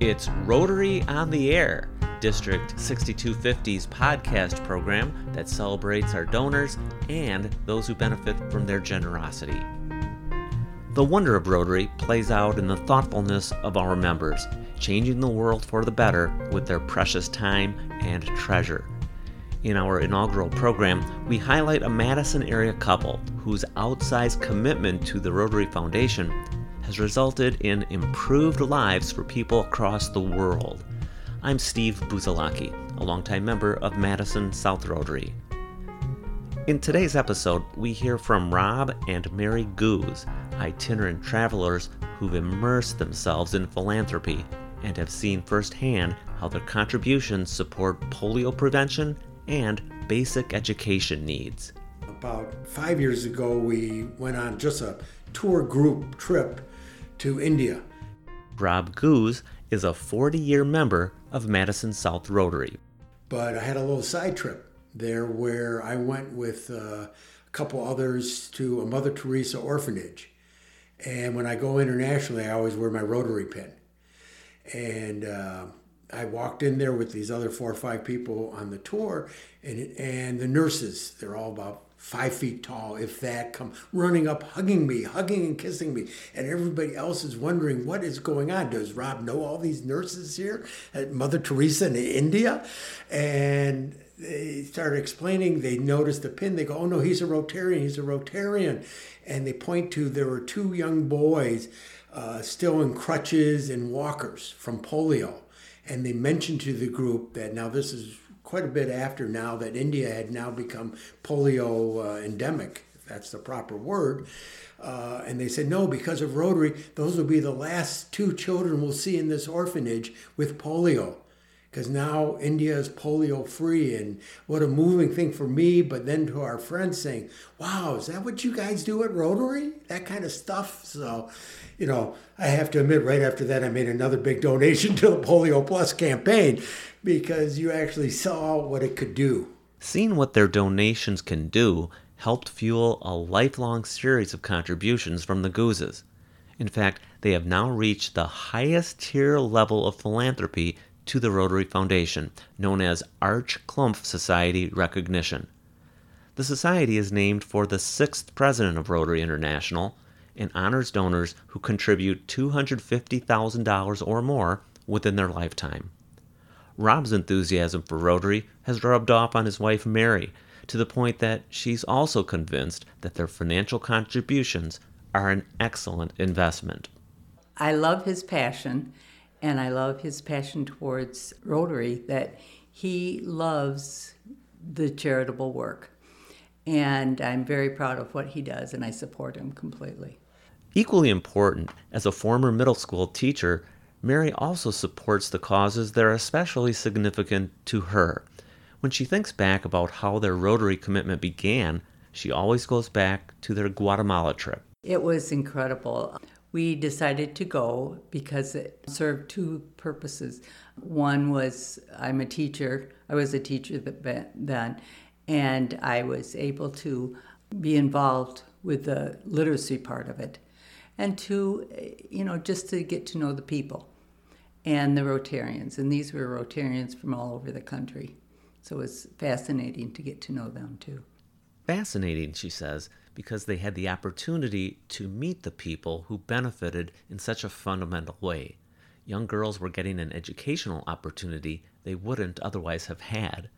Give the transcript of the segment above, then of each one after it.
It's Rotary on the Air, District 6250's podcast program that celebrates our donors and those who benefit from their generosity. The wonder of Rotary plays out in the thoughtfulness of our members, changing the world for the better with their precious time and treasure. In our inaugural program, we highlight a Madison area couple whose outsized commitment to the Rotary Foundation has resulted in improved lives for people across the world. I'm Steve Buzalaki, a longtime member of Madison South Rotary. In today's episode, we hear from Rob and Mary Gooze, itinerant travelers who've immersed themselves in philanthropy and have seen firsthand how their contributions support polio prevention and basic education needs. About five years ago, we went on just a tour group trip to India. Rob Gooze is a 40 year member of Madison South Rotary. But I had a little side trip there where I went with uh, a couple others to a Mother Teresa orphanage. And when I go internationally, I always wear my Rotary pin. And uh, I walked in there with these other four or five people on the tour, and and the nurses, they're all about five feet tall, if that, come running up, hugging me, hugging and kissing me, and everybody else is wondering what is going on. Does Rob know all these nurses here at Mother Teresa in India? And they started explaining. They noticed the pin. They go, "Oh no, he's a Rotarian. He's a Rotarian," and they point to there were two young boys. Uh, still in crutches and walkers from polio and they mentioned to the group that now this is quite a bit after now that India had now become polio uh, endemic, if that's the proper word. Uh, and they said, no, because of Rotary, those will be the last two children we'll see in this orphanage with polio. Because now India is polio free, and what a moving thing for me, but then to our friends saying, wow, is that what you guys do at Rotary? That kind of stuff. So you know, I have to admit, right after that, I made another big donation to the Polio Plus campaign because you actually saw what it could do. Seeing what their donations can do helped fuel a lifelong series of contributions from the Goozes. In fact, they have now reached the highest tier level of philanthropy to the Rotary Foundation, known as Arch Klumpf Society recognition. The society is named for the sixth president of Rotary International, and honors donors who contribute $250,000 or more within their lifetime. Rob's enthusiasm for Rotary has rubbed off on his wife Mary to the point that she's also convinced that their financial contributions are an excellent investment. I love his passion, and I love his passion towards Rotary that he loves the charitable work. And I'm very proud of what he does, and I support him completely. Equally important, as a former middle school teacher, Mary also supports the causes that are especially significant to her. When she thinks back about how their Rotary commitment began, she always goes back to their Guatemala trip. It was incredible. We decided to go because it served two purposes. One was I'm a teacher, I was a teacher then, and I was able to be involved with the literacy part of it and to, eh, you know, just to get to know the people and the Rotarians. And these were Rotarians from all over the country. So it was fascinating to get to know them too. Fascinating, she says, because they had the opportunity to meet the people who benefited in such a fundamental way. Young girls were getting an educational opportunity they wouldn't otherwise have had.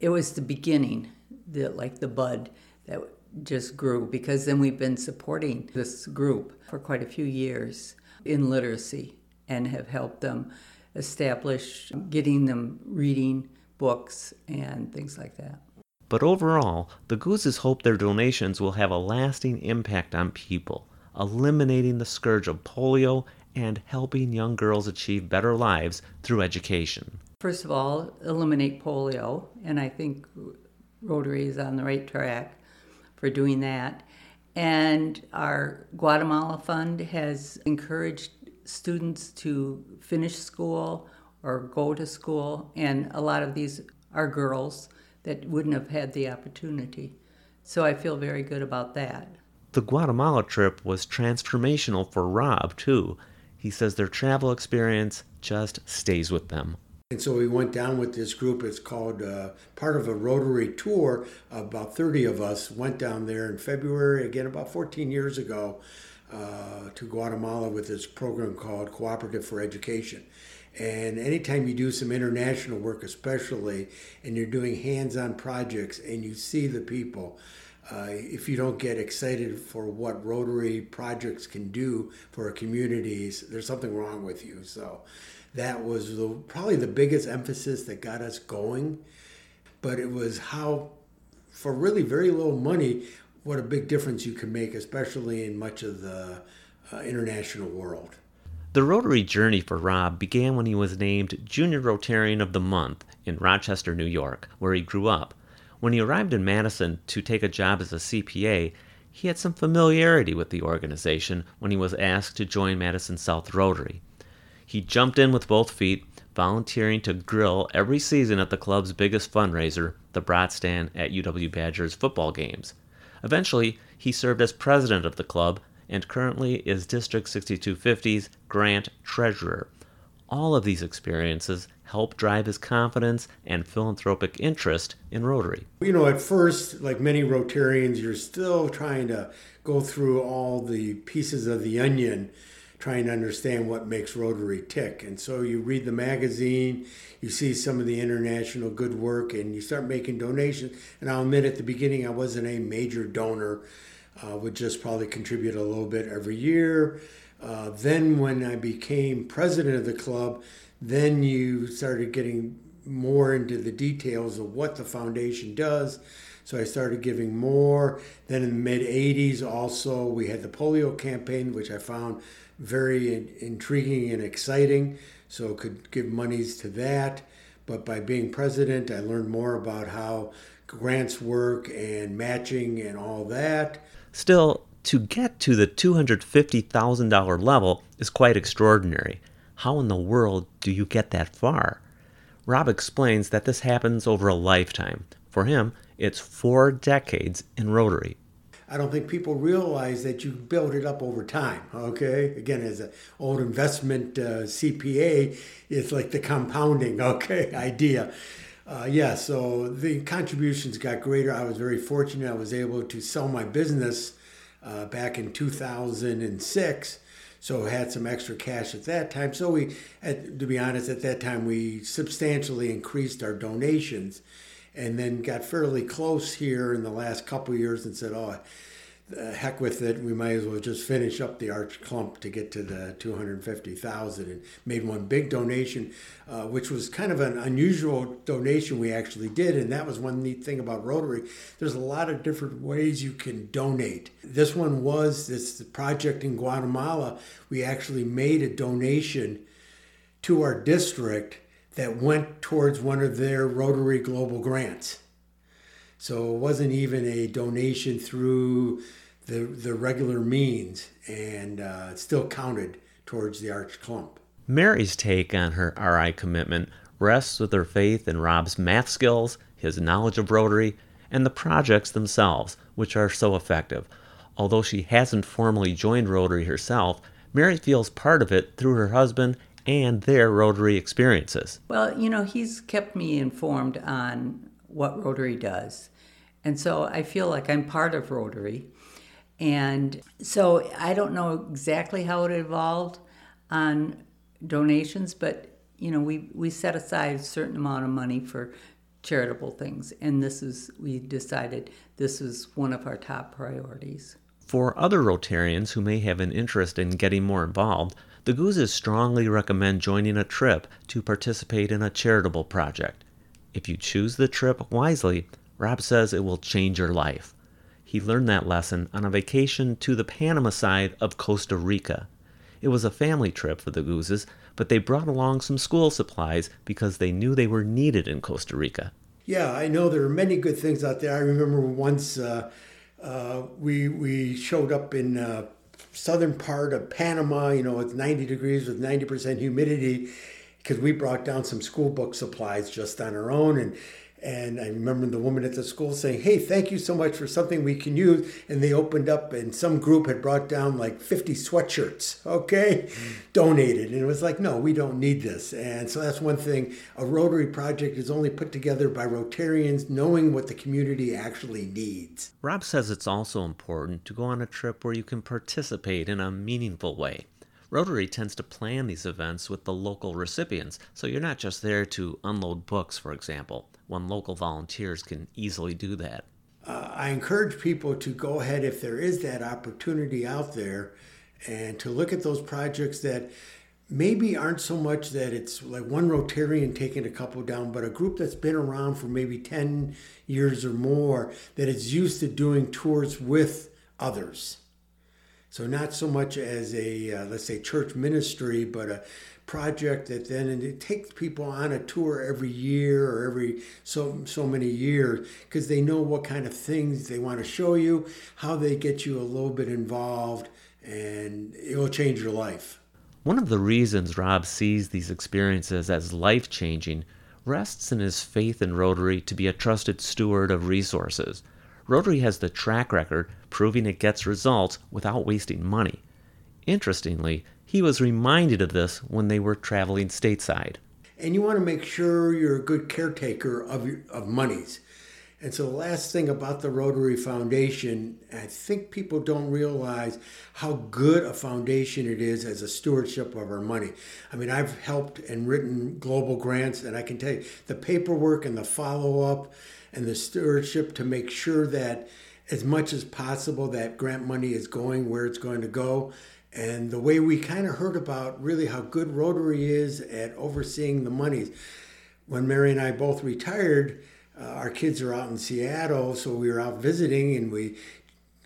It was the beginning, the, like the bud that just grew because then we've been supporting this group for quite a few years in literacy and have helped them establish getting them reading books and things like that. But overall, the Goozes hope their donations will have a lasting impact on people, eliminating the scourge of polio and helping young girls achieve better lives through education. First of all, eliminate polio, and I think Rotary is on the right track for doing that. And our Guatemala Fund has encouraged students to finish school or go to school, and a lot of these are girls that wouldn't have had the opportunity. So I feel very good about that. The Guatemala trip was transformational for Rob, too. he says their travel experience just stays with them. And so we went down with this group. It's called uh, part of a Rotary tour. About 30 of us went down there in February, again, about 14 years ago, uh, to Guatemala with this program called Cooperative for Education. And anytime you do some international work, especially, and you're doing hands on projects and you see the people, uh, if you don't get excited for what Rotary projects can do for our communities, there's something wrong with you. So that was the, probably the biggest emphasis that got us going. But it was how, for really very little money, what a big difference you can make, especially in much of the uh, international world. The Rotary journey for Rob began when he was named Junior Rotarian of the Month in Rochester, New York, where he grew up. When he arrived in Madison to take a job as a CPA, he had some familiarity with the organization when he was asked to join Madison South Rotary. He jumped in with both feet, volunteering to grill every season at the club's biggest fundraiser, the Brat Stand at UW Badgers football games. Eventually, he served as president of the club and currently is District 6250's grant treasurer. All of these experiences help drive his confidence and philanthropic interest in Rotary. You know, at first, like many Rotarians, you're still trying to go through all the pieces of the onion trying to understand what makes Rotary tick. And so you read the magazine, you see some of the international good work, and you start making donations. And I'll admit at the beginning, I wasn't a major donor, uh, would just probably contribute a little bit every year. Uh, then, when I became president of the club, then you started getting more into the details of what the foundation does. So I started giving more. Then in the mid 80s, also, we had the polio campaign, which I found very in- intriguing and exciting. So could give monies to that. But by being president, I learned more about how grants work and matching and all that. Still, to get to the $250,000 level is quite extraordinary. How in the world do you get that far? Rob explains that this happens over a lifetime. For him, it's four decades in Rotary. I don't think people realize that you build it up over time. Okay, again, as an old investment uh, CPA, it's like the compounding. Okay, idea. Uh, yeah, so the contributions got greater. I was very fortunate. I was able to sell my business uh, back in 2006, so had some extra cash at that time. So we, at, to be honest, at that time we substantially increased our donations and then got fairly close here in the last couple years and said, "Oh, heck with it. We might as well just finish up the Arch Klumpf to get to the 250,000 and made one big donation, uh, which was kind of an unusual donation we actually did. And that was one neat thing about Rotary. There's a lot of different ways you can donate. This one was this project in Guatemala. We actually made a donation to our district that went towards one of their Rotary Global grants. So it wasn't even a donation through the, the regular means, and uh, it still counted towards the Arch Klumpf. Mary's take on her RI commitment rests with her faith in Rob's math skills, his knowledge of Rotary, and the projects themselves, which are so effective. Although she hasn't formally joined Rotary herself, Mary feels part of it through her husband and their Rotary experiences. Well, you know, he's kept me informed on what Rotary does. And so I feel like I'm part of Rotary. And so I don't know exactly how it evolved on donations, but you know, we, we set aside a certain amount of money for charitable things. And this is, we decided this is one of our top priorities. For other Rotarians who may have an interest in getting more involved, the Goozes strongly recommend joining a trip to participate in a charitable project. If you choose the trip wisely, Rob says it will change your life. He learned that lesson on a vacation to the Panama side of Costa Rica. It was a family trip for the Goozes, but they brought along some school supplies because they knew they were needed in Costa Rica. Yeah, I know there are many good things out there. I remember once uh, uh, we we showed up in uh, southern part of Panama, you know, it's 90 degrees with 90% humidity, because we brought down some school book supplies just on our own. And And I remember the woman at the school saying, Hey, thank you so much for something we can use. And they opened up, and some group had brought down like 50 sweatshirts, okay, mm. donated. And it was like, No, we don't need this. And so that's one thing. A Rotary project is only put together by Rotarians knowing what the community actually needs. Rob says it's also important to go on a trip where you can participate in a meaningful way. Rotary tends to plan these events with the local recipients, so you're not just there to unload books, for example, when local volunteers can easily do that. Uh, I encourage people to go ahead if there is that opportunity out there and to look at those projects that maybe aren't so much that it's like one Rotarian taking a couple down, but a group that's been around for maybe 10 years or more that is used to doing tours with others. So not so much as a uh, let's say church ministry, but a project that then and it takes people on a tour every year or every so so many years because they know what kind of things they want to show you, how they get you a little bit involved, and it will change your life. One of the reasons Rob sees these experiences as life changing rests in his faith in Rotary to be a trusted steward of resources. Rotary has the track record proving it gets results without wasting money. Interestingly, he was reminded of this when they were traveling stateside. And you want to make sure you're a good caretaker of, your, of monies. And so, the last thing about the Rotary Foundation, I think people don't realize how good a foundation it is as a stewardship of our money. I mean, I've helped and written global grants, and I can tell you the paperwork and the follow up and the stewardship to make sure that as much as possible that grant money is going where it's going to go. And the way we kind of heard about really how good Rotary is at overseeing the monies. When Mary and I both retired, uh, our kids are out in Seattle, so we were out visiting and we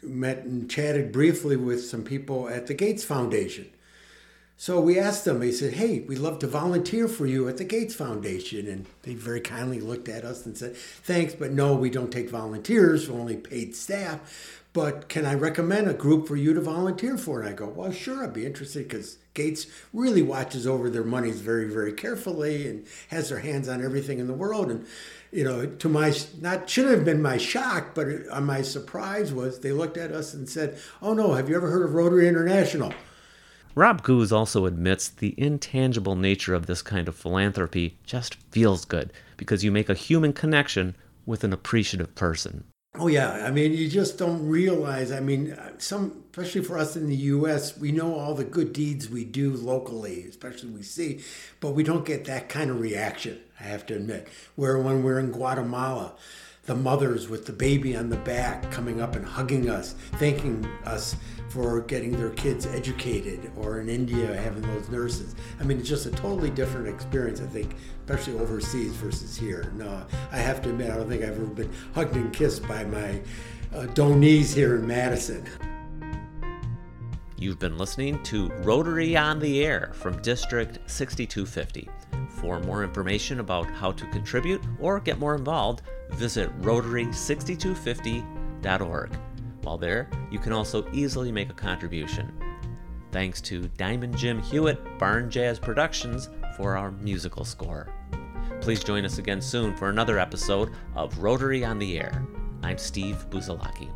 met and chatted briefly with some people at the Gates Foundation. So we asked them, they said, hey, we'd love to volunteer for you at the Gates Foundation. And they very kindly looked at us and said, thanks, but no, we don't take volunteers, we're only paid staff. But can I recommend a group for you to volunteer for? And I go, well, sure, I'd be interested because Gates really watches over their monies very, very carefully and has their hands on everything in the world. And, you know, to my, not should have been my shock, but uh, my surprise was they looked at us and said, oh no, have you ever heard of Rotary International? Rob Gooze also admits the intangible nature of this kind of philanthropy just feels good because you make a human connection with an appreciative person. Oh yeah, I mean you just don't realize. I mean, some especially for us in the U.S., we know all the good deeds we do locally, especially we see, but we don't get that kind of reaction. I have to admit. Where when we're in Guatemala, the mothers with the baby on the back coming up and hugging us, thanking us for getting their kids educated, or in India having those nurses. I mean, it's just a totally different experience, I think, especially overseas versus here. No, I have to admit, I don't think I've ever been hugged and kissed by my uh, donees here in Madison. You've been listening to Rotary on the Air from District 6250. For more information about how to contribute or get more involved, visit rotary6250.org. While there, you can also easily make a contribution. Thanks to Diamond Jim Hewitt, Barn Jazz Productions, for our musical score. Please join us again soon for another episode of Rotary on the Air. I'm Steve Buzalaki.